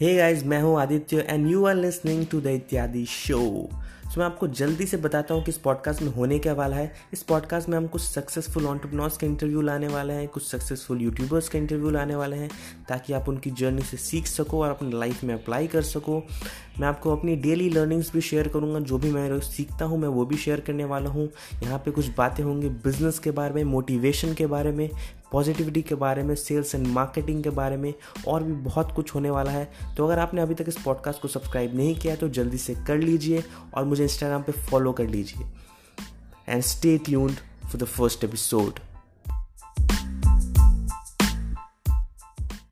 हे guys मैं हूँ Aditya and you are listening to the Ityadi show so मैं आपको जल्दी से बताता हूँ कि इस पॉडकास्ट में होने क्या वाला है। इस पॉडकास्ट में हम कुछ सक्सेसफुल ऑन्टरप्रनोर्स के इंटरव्यू लाने वाले हैं, कुछ सक्सेसफुल यूट्यूबर्स के इंटरव्यू लाने वाले हैं, ताकि आप उनकी जर्नी से सीख सको और अपनी लाइफ में अप्लाई कर सको। मैं आपको अपनी डेली लर्निंग्स भी शेयर करूँगा, जो भी मैं सीखता हूँ, मैं वो भी शेयर करने वाला हूँ। यहाँ पे कुछ बातें होंगी बिज़नेस के बारे में मोटिवेशन के बारे में पॉजिटिविटी के बारे में सेल्स एंड मार्केटिंग के बारे में और भी बहुत कुछ होने वाला है। तो अगर आपने अभी तक इस पॉडकास्ट को सब्सक्राइब नहीं किया तो जल्दी से कर लीजिए और मुझे इंस्टाग्राम पर फॉलो कर लीजिए। And stay tuned for the first episode